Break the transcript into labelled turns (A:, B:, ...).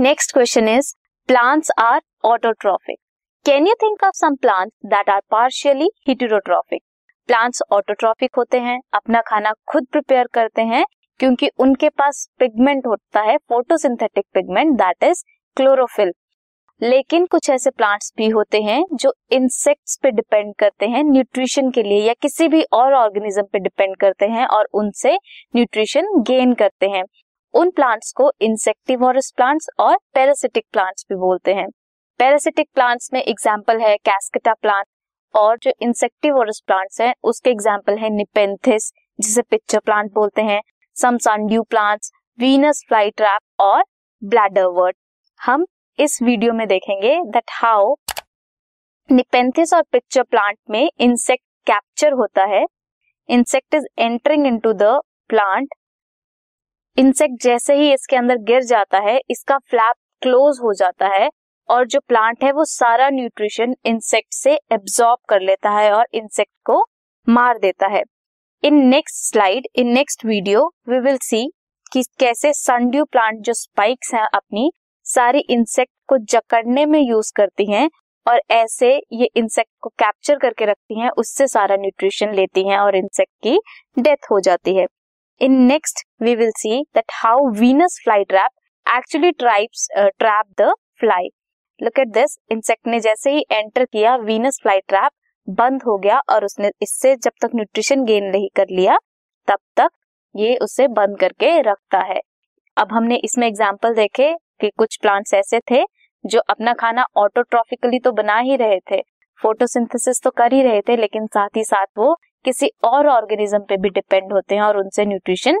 A: Next question is plants are autotrophic can you think of some plants that are partially heterotrophic plants autotrophic होते हैं, अपना खाना खुद prepare करते हैं, क्योंकि उनके पास पिगमेंट होता है photosynthetic pigment that is chlorophyll लेकिन कुछ ऐसे प्लांट्स भी होते हैं, जो इंसेक्ट्स पे डिपेंड करते हैं न्यूट्रिशन के लिए, या किसी भी और ऑर्गेनिज्म पे डिपेंड करते हैं, और उनसे न्यूट्रिशन गेन करते हैं। उन प्लांट्स को इंसेक्टिवोरस प्लांट्स और पैरासिटिक प्लांट्स भी बोलते हैं। पैरासिटिक प्लांट्स में एग्ज़ाम्पल है कैस्केटा प्लांट और जो इंसेक्टिवोरस प्लांट्स हैं, उसके एग्ज़ाम्पल है निपेंथिस जिसे पिक्चर प्लांट बोलते हैं some sundew plants Venus fly trap और ब्लैडर वर्ड हम इस वीडियो में देखेंगे दैट हाउ निपेंथिस और पिक्चर प्लांट में इंसेक्ट कैप्चर होता है। Insect is entering into the plant insect जैसे ही इसके अंदर गिर जाता है, इसका फ्लैप क्लोज हो जाता है और जो प्लांट है वो सारा न्यूट्रिशन इंसेक्ट से एब्जॉर्ब कर लेता है और इंसेक्ट को मार देता है। In next slide in next video we will see कि कैसे सनड्यू प्लांट जो स्पाइक्स हैं अपनी सारी इंसेक्ट को जकड़ने में यूज़ करती हैं और ऐसे ये इंसेक्ट को कैप्चर करके रखती हैं, उससे सारा न्यूट्रिशन लेती हैं और इंसेक्ट की डेथ हो जाती है। In next we will see that how Venus fly trap actually traps trap the fly look at this insect ने जैसे ही एंटर किया वीनस फ्लाई ट्रैप बंद हो गया और उसने इससे जब तक न्यूट्रिशन गेन नहीं कर लिया, तब तक ये उसे बंद करके रखता है। अब हमने इसमें एग्ज़ाम्पल देखे कि कुछ प्लांट्स ऐसे थे जो अपना खाना ऑटोट्रॉफिकली तो बना ही रहे थे फोटोसिंथेसिस तो कर ही रहे थे, लेकिन साथ ही साथ वो किसी और ऑर्गेनिज्म पे भी डिपेंड होते हैं और उनसे न्यूट्रिशन